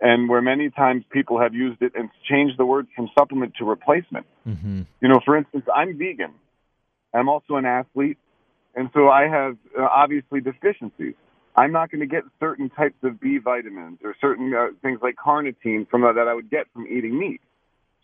and where many times people have used it and changed the word from supplement to replacement. Mm-hmm. You know, for instance, I'm vegan. I'm also an athlete, and so I have uh, obviously deficiencies. I'm not going to get certain types of B vitamins or certain uh, things like carnitine from uh, that I would get from eating meat.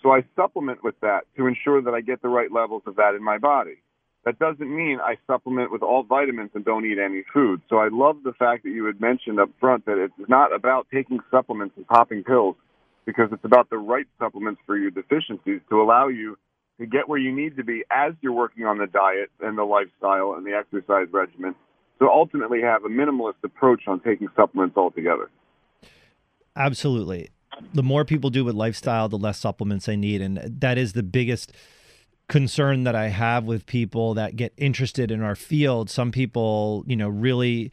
So I supplement with that to ensure that I get the right levels of that in my body. That doesn't mean I supplement with all vitamins and don't eat any food. So I love the fact that you had mentioned up front that it's not about taking supplements and popping pills because it's about the right supplements for your deficiencies to allow you to get where you need to be as you're working on the diet and the lifestyle and the exercise regimen to ultimately have a minimalist approach on taking supplements altogether. Absolutely the more people do with lifestyle, the less supplements they need. And that is the biggest concern that I have with people that get interested in our field. Some people, you know, really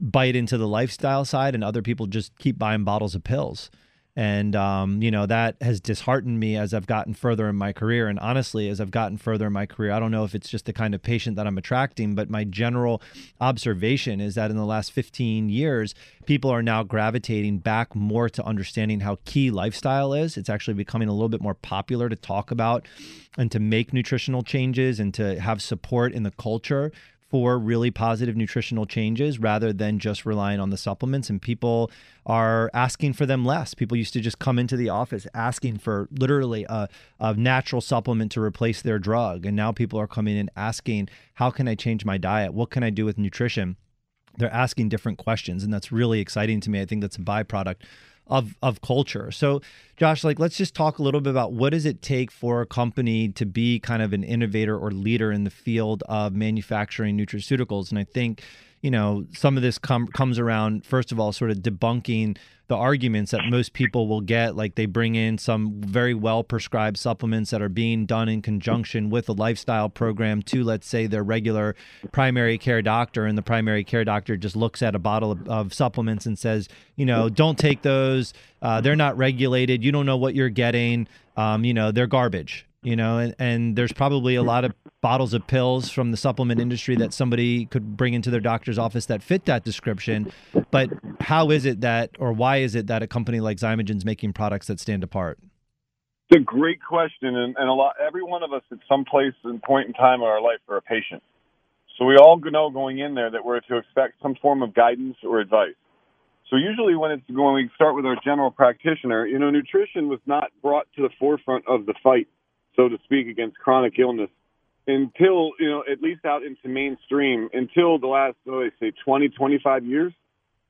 bite into the lifestyle side, and other people just keep buying bottles of pills and um, you know that has disheartened me as I've gotten further in my career. And honestly, as I've gotten further in my career, I don't know if it's just the kind of patient that I'm attracting, but my general observation is that in the last 15 years, people are now gravitating back more to understanding how key lifestyle is. It's actually becoming a little bit more popular to talk about and to make nutritional changes and to have support in the culture for really positive nutritional changes rather than just relying on the supplements. And people are asking for them less. People used to just come into the office asking for literally a, a natural supplement to replace their drug. And now people are coming in asking, how can I change my diet? What can I do with nutrition? They're asking different questions. And that's really exciting to me. I think that's a byproduct of of culture. So, Josh, like let's just talk a little bit about what does it take for a company to be kind of an innovator or leader in the field of manufacturing nutraceuticals. And I think you know, some of this com- comes around, first of all, sort of debunking the arguments that most people will get. Like they bring in some very well prescribed supplements that are being done in conjunction with a lifestyle program to, let's say, their regular primary care doctor. And the primary care doctor just looks at a bottle of, of supplements and says, you know, don't take those. Uh, they're not regulated. You don't know what you're getting. Um, you know, they're garbage you know, and, and there's probably a lot of bottles of pills from the supplement industry that somebody could bring into their doctor's office that fit that description. But how is it that, or why is it that a company like Xymogen's making products that stand apart? It's a great question, and, and a lot. Every one of us at some place and point in time in our life are a patient, so we all know going in there that we're to expect some form of guidance or advice. So usually when it's when we start with our general practitioner, you know, nutrition was not brought to the forefront of the fight so to speak, against chronic illness until, you know, at least out into mainstream until the last, oh, they say 20, 25 years.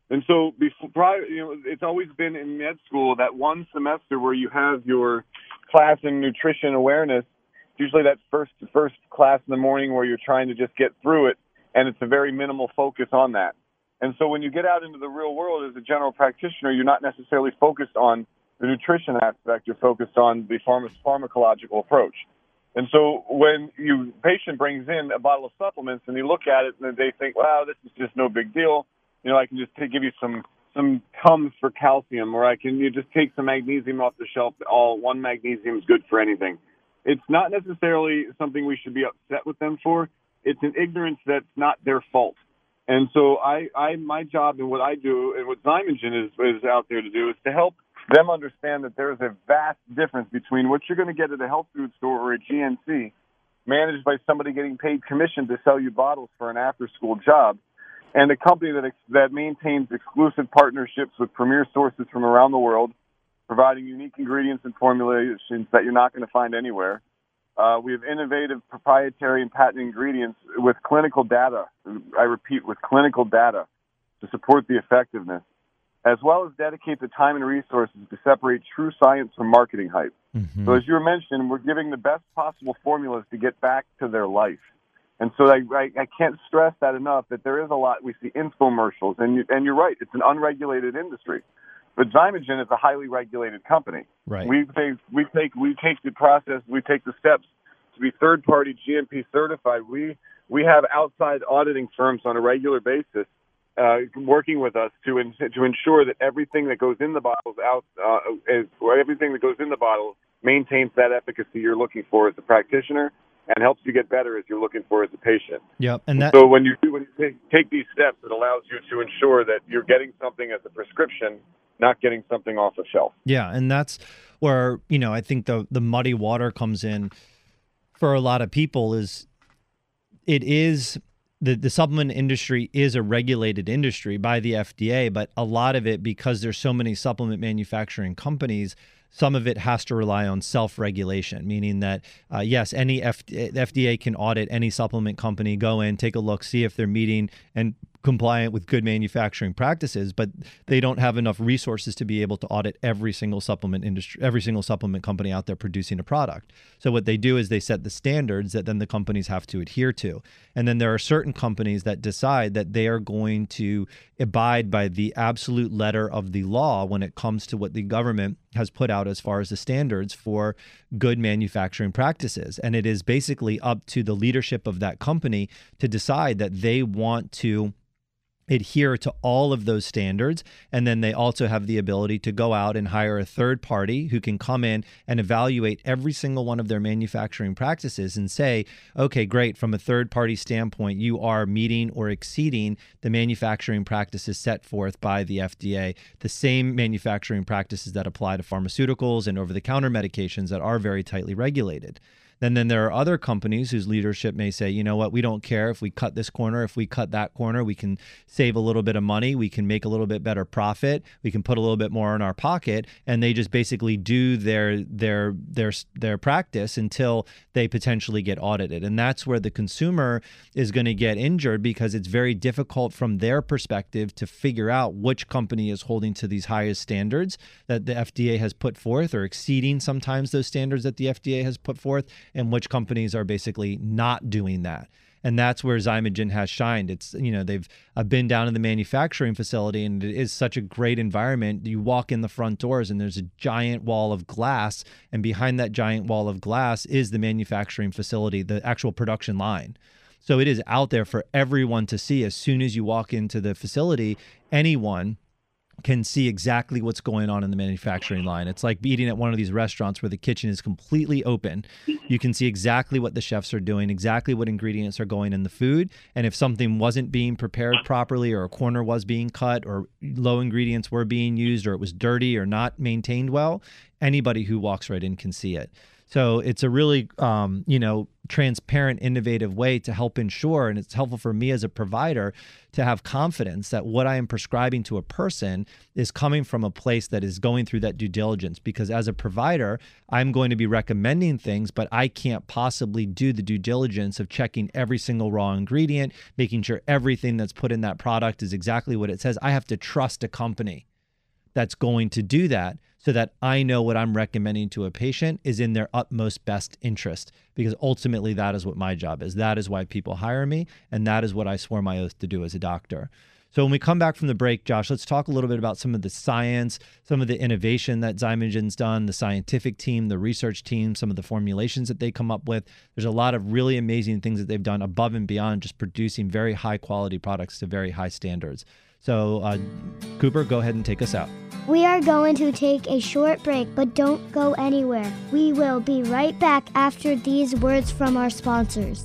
And so before, prior, you know, it's always been in med school that one semester where you have your class in nutrition awareness. Usually that first first class in the morning where you're trying to just get through it, and it's a very minimal focus on that. And so when you get out into the real world as a general practitioner, you're not necessarily focused on the nutrition aspect, you're focused on the pharma- pharmacological approach. And so when you patient brings in a bottle of supplements and you look at it and they think, wow, this is just no big deal. You know, I can just give you some some Tums for calcium, or I can you just take some magnesium off the shelf. All one magnesium is good for anything. It's not necessarily something we should be upset with them for. It's an ignorance that's not their fault. And so I, I my job and what I do and what Xymogen is, is out there to do is to help them understand that there is a vast difference between what you're going to get at a health food store or a GNC managed by somebody getting paid commission to sell you bottles for an after school job and a company that that maintains exclusive partnerships with premier sources from around the world, providing unique ingredients and formulations that you're not going to find anywhere. Uh, we have innovative proprietary and patent ingredients with clinical data. I repeat, with clinical data to support the effectiveness, as well as dedicate the time and resources to separate true science from marketing hype. Mm-hmm. So, as you mentioned, we're giving the best possible formulas to get back to their life. And so I, I, I can't stress that enough that there is a lot. We see infomercials, and you, and you're right. It's an unregulated industry, but Xymogen is a highly regulated company. Right. We take we take we take the process. We take the steps to be third party GMP certified. We we have outside auditing firms on a regular basis uh, working with us to in, to ensure that everything that goes in the bottles out uh, is or everything that goes in the bottle maintains that efficacy you're looking for as a practitioner and helps you get better as you're looking for as a patient. Yep, and that. So when you do, when you take, take these steps, it allows you to ensure that you're getting something as a prescription, not getting something off a shelf. Yeah, and that's where you know I think the the muddy water comes in for a lot of people is it is the, the supplement industry is a regulated industry by the FDA, but a lot of it because there's so many supplement manufacturing companies, some of it has to rely on self-regulation, meaning that uh, yes, any F- FDA can audit any supplement company, go in, take a look, see if they're meeting and compliant with good manufacturing practices, but they don't have enough resources to be able to audit every single supplement industry, every single supplement company out there producing a product. So what they do is they set the standards that then the companies have to adhere to. And then there are certain companies that decide that they are going to abide by the absolute letter of the law when it comes to what the government has put out as far as the standards for good manufacturing practices. And it is basically up to the leadership of that company to decide that they want to adhere to all of those standards. And then they also have the ability to go out and hire a third party who can come in and evaluate every single one of their manufacturing practices and say, okay, great, from a third party standpoint, you are meeting or exceeding the manufacturing practices set forth by the FDA, the same manufacturing practices that apply to pharmaceuticals and over the counter medications that are very tightly regulated. Then then there are other companies whose leadership may say, you know what, we don't care if we cut this corner, if we cut that corner, we can save a little bit of money, we can make a little bit better profit, we can put a little bit more in our pocket, and they just basically do their their their their practice until they potentially get audited. And that's where the consumer is going to get injured because it's very difficult from their perspective to figure out which company is holding to these highest standards that the FDA has put forth or exceeding sometimes those standards that the FDA has put forth and which companies are basically not doing that. And that's where Xymogen has shined. It's, you know, they've I've been down in the manufacturing facility and it is such a great environment. You walk in the front doors and there's a giant wall of glass. And behind that giant wall of glass is the manufacturing facility, the actual production line. So it is out there for everyone to see as soon as you walk into the facility. Anyone can see exactly what's going on in the manufacturing line. It's like eating at one of these restaurants where the kitchen is completely open. You can see exactly what the chefs are doing, exactly what ingredients are going in the food. And if something wasn't being prepared properly, or a corner was being cut, or low ingredients were being used, or it was dirty or not maintained well, anybody who walks right in can see it. So it's a really, um, you know, transparent, innovative way to help ensure, and it's helpful for me as a provider to have confidence that what I am prescribing to a person is coming from a place that is going through that due diligence. Because as a provider, I'm going to be recommending things, but I can't possibly do the due diligence of checking every single raw ingredient, making sure everything that's put in that product is exactly what it says. I have to trust a company that's going to do that so that I know what I'm recommending to a patient is in their utmost best interest because ultimately that is what my job is. That is why people hire me and that is what I swore my oath to do as a doctor. So when we come back from the break, Josh, let's talk a little bit about some of the science, some of the innovation that Xymogen's done, the scientific team, the research team, some of the formulations that they come up with. There's a lot of really amazing things that they've done above and beyond just producing very high quality products to very high standards. So, uh, Cooper, go ahead and take us out. We are going to take a short break, but don't go anywhere. We will be right back after these words from our sponsors.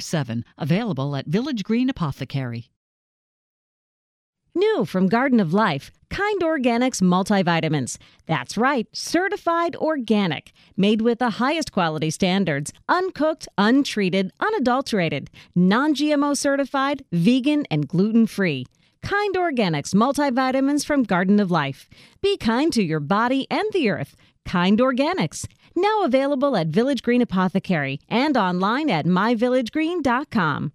7, available at Village Green Apothecary. New from Garden of Life, Kind Organics multivitamins. That's right, certified organic, made with the highest quality standards, uncooked, untreated, unadulterated, non GMO certified, vegan, and gluten free. Kind Organics multivitamins from Garden of Life. Be kind to your body and the earth. Kind Organics. Now available at Village Green Apothecary and online at myvillagegreen.com.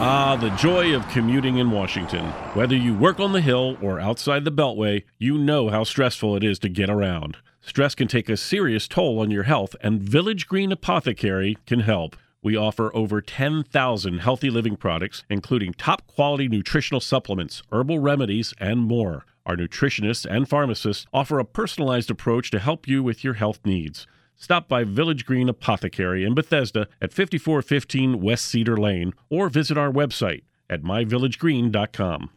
Ah, the joy of commuting in Washington. Whether you work on the Hill or outside the Beltway, you know how stressful it is to get around. Stress can take a serious toll on your health, and Village Green Apothecary can help. We offer over 10,000 healthy living products, including top quality nutritional supplements, herbal remedies, and more. Our nutritionists and pharmacists offer a personalized approach to help you with your health needs. Stop by Village Green Apothecary in Bethesda at 5415 West Cedar Lane or visit our website at myvillagegreen.com.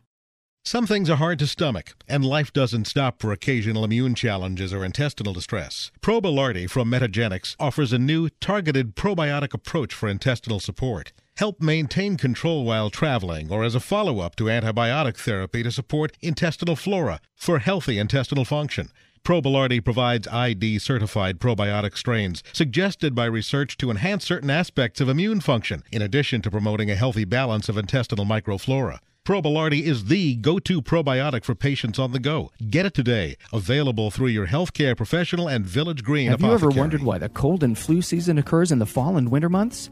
Some things are hard to stomach, and life doesn't stop for occasional immune challenges or intestinal distress. Probilardi from Metagenics offers a new targeted probiotic approach for intestinal support. Help maintain control while traveling or as a follow up to antibiotic therapy to support intestinal flora for healthy intestinal function. Probilardi provides ID certified probiotic strains suggested by research to enhance certain aspects of immune function, in addition to promoting a healthy balance of intestinal microflora. Probilardi is the go-to probiotic for patients on the go. Get it today. Available through your healthcare professional and Village Green Have apothecary. you ever wondered why the cold and flu season occurs in the fall and winter months?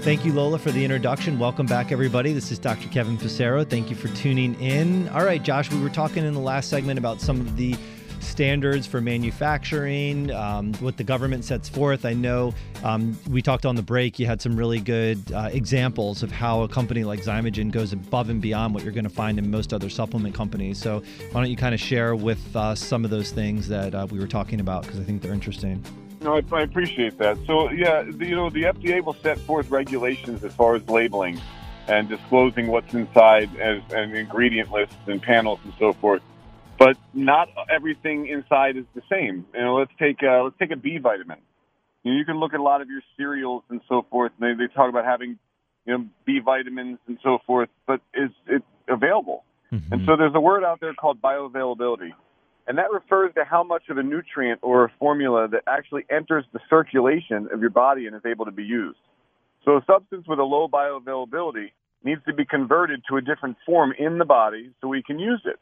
Thank you, Lola, for the introduction. Welcome back, everybody. This is Dr. Kevin Passero. Thank you for tuning in. All right, Josh, we were talking in the last segment about some of the standards for manufacturing, um, what the government sets forth. I know um, we talked on the break, you had some really good uh, examples of how a company like Xymogen goes above and beyond what you're going to find in most other supplement companies. So, why don't you kind of share with us some of those things that uh, we were talking about because I think they're interesting. No, I, I appreciate that. So, yeah, the, you know, the FDA will set forth regulations as far as labeling and disclosing what's inside as and ingredient lists and panels and so forth. But not everything inside is the same. You know, let's take uh, let's take a B vitamin. You, know, you can look at a lot of your cereals and so forth. And they, they talk about having you know B vitamins and so forth, but is it available? Mm-hmm. And so there's a word out there called bioavailability. And that refers to how much of a nutrient or a formula that actually enters the circulation of your body and is able to be used. So a substance with a low bioavailability needs to be converted to a different form in the body so we can use it.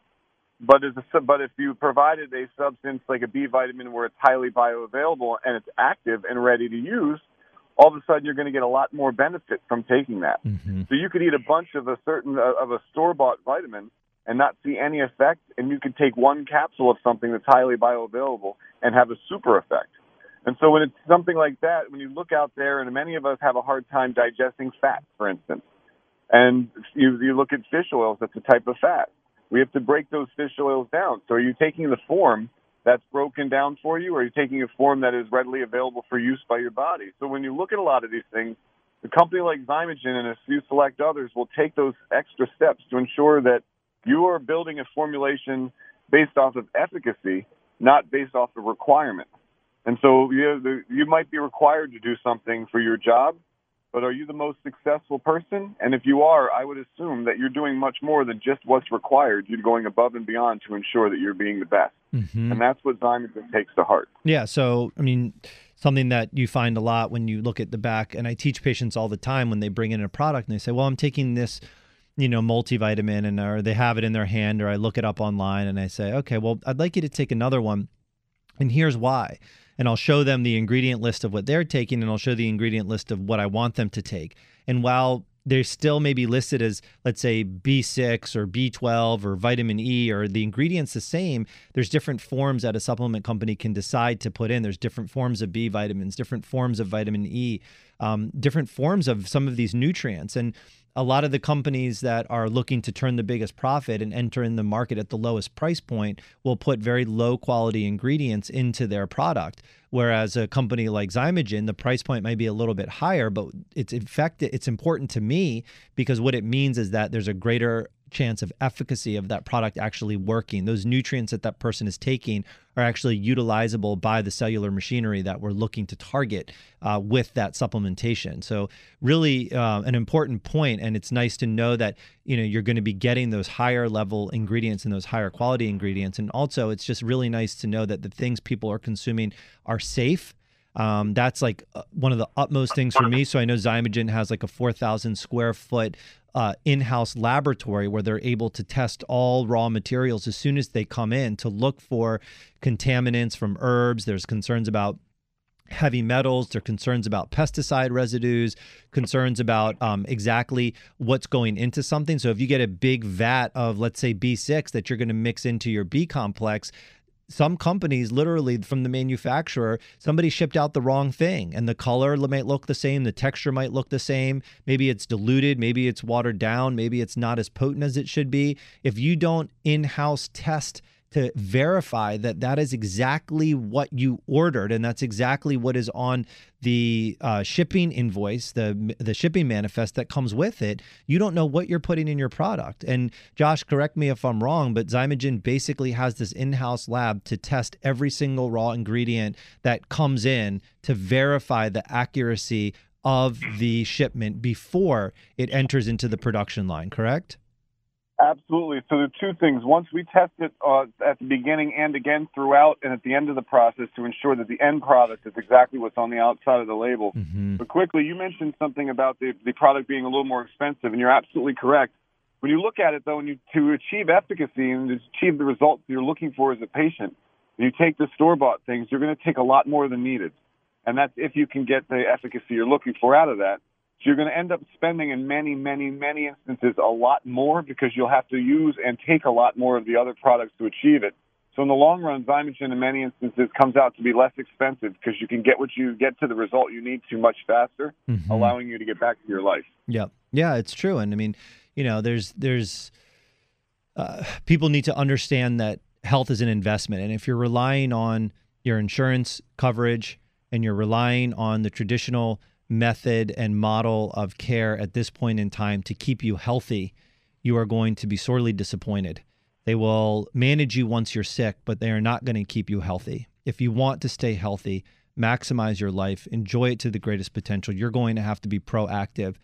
But a, but if you provided a substance like a B vitamin where it's highly bioavailable and it's active and ready to use, all of a sudden you're going to get a lot more benefit from taking that. Mm-hmm. So you could eat a bunch of a certain of a store bought vitamin and not see any effect, and you could take one capsule of something that's highly bioavailable and have a super effect. And so when it's something like that, when you look out there, and many of us have a hard time digesting fat, for instance, and you, you look at fish oils, that's a type of fat. We have to break those fish oils down. So are you taking the form that's broken down for you, or are you taking a form that is readily available for use by your body? So when you look at a lot of these things, a company like Xymogen and a few select others will take those extra steps to ensure that you are building a formulation based off of efficacy, not based off of requirement. And so you, you might be required to do something for your job, but are you the most successful person? And if you are, I would assume that you're doing much more than just what's required. You're going above and beyond to ensure that you're being the best. Mhm. And that's what Xymogen takes to heart. Yeah. So, I mean, something that you find a lot when you look at the back, and I teach patients all the time when they bring in a product and they say, Well, I'm taking this, you know, multivitamin, and or they have it in their hand, or I look it up online and I say, Okay, well, I'd like you to take another one. And here's why. And I'll show them the ingredient list of what they're taking, and I'll show the ingredient list of what I want them to take. And while they're still maybe listed as, let's say, B6 or B12 or vitamin E, or the ingredients the same, there's different forms that a supplement company can decide to put in. There's different forms of B vitamins, different forms of vitamin E, um, different forms of some of these nutrients. And a lot of the companies that are looking to turn the biggest profit and enter in the market at the lowest price point will put very low quality ingredients into their product. Whereas a company like Xymogen, the price point might be a little bit higher, but it's effective. It's important to me because what it means is that there's a greater chance of efficacy of that product actually working. Those nutrients that that person is taking are actually utilizable by the cellular machinery that we're looking to target uh, with that supplementation. So really uh, an important point, and it's nice to know that you know you're going to be getting those higher level ingredients and those higher quality ingredients, and also it's just really nice to know that the things people are consuming are safe. Um, that's like uh, one of the utmost things for me. So I know Xymogen has like a 4,000 square foot uh, in-house laboratory where they're able to test all raw materials as soon as they come in to look for contaminants from herbs. There's concerns about heavy metals. There are concerns about pesticide residues, concerns about um, exactly what's going into something. So if you get a big vat of, let's say, B6 that you're going to mix into your B complex, some companies literally from the manufacturer somebody shipped out the wrong thing and the color might look the same the texture might look the same maybe it's diluted maybe it's watered down maybe it's not as potent as it should be. If you don't in-house test to verify that that is exactly what you ordered and that's exactly what is on the uh, shipping invoice the the shipping manifest that comes with it you don't know what you're putting in your product. And josh correct me if i'm wrong but xymogen basically has this in-house lab to test every single raw ingredient that comes in to verify the accuracy of the shipment before it enters into the production line correct Absolutely. So the two things. Once we test it uh, at the beginning and again throughout and at the end of the process to ensure that the end product is exactly what's on the outside of the label. But quickly, you mentioned something about the, the product being a little more expensive, and you're absolutely correct. When you look at it, though, and you, to achieve efficacy and to achieve the results you're looking for as a patient, you take the store-bought things, you're going to take a lot more than needed. And that's if you can get the efficacy you're looking for out of that. So you're going to end up spending in many, many, many instances a lot more because you'll have to use and take a lot more of the other products to achieve it. So in the long run, Xymogen in many instances comes out to be less expensive because you can get what you get to the result you need to much faster, Mhm. allowing you to get back to your life. Yeah, yeah, it's true, and I mean, you know, there's there's uh, people need to understand that health is an investment, and if you're relying on your insurance coverage and you're relying on the traditional method and model of care at this point in time to keep you healthy, you are going to be sorely disappointed. They will manage you once you're sick, but they are not going to keep you healthy. If you want to stay healthy, maximize your life, enjoy it to the greatest potential, you're going to have to be proactive.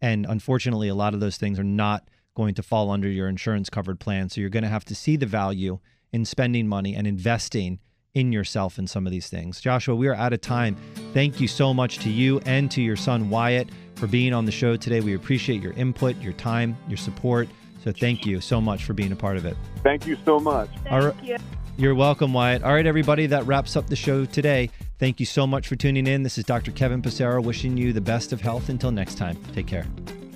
And unfortunately, a lot of those things are not going to fall under your insurance covered plan. So you're going to have to see the value in spending money and investing in yourself in some of these things. Joshua, we are out of time. Thank you so much to you and to your son Wyatt for being on the show today. We appreciate your input, your time, your support. So thank you so much for being a part of it. Thank you so much. All right. You're welcome, Wyatt. All right, everybody, that wraps up the show today. Thank you so much for tuning in. This is Dr. Kevin Passero wishing you the best of health until next time. Take care.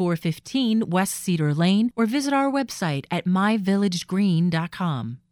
5415 West Cedar Lane or visit our website at myvillagegreen.com.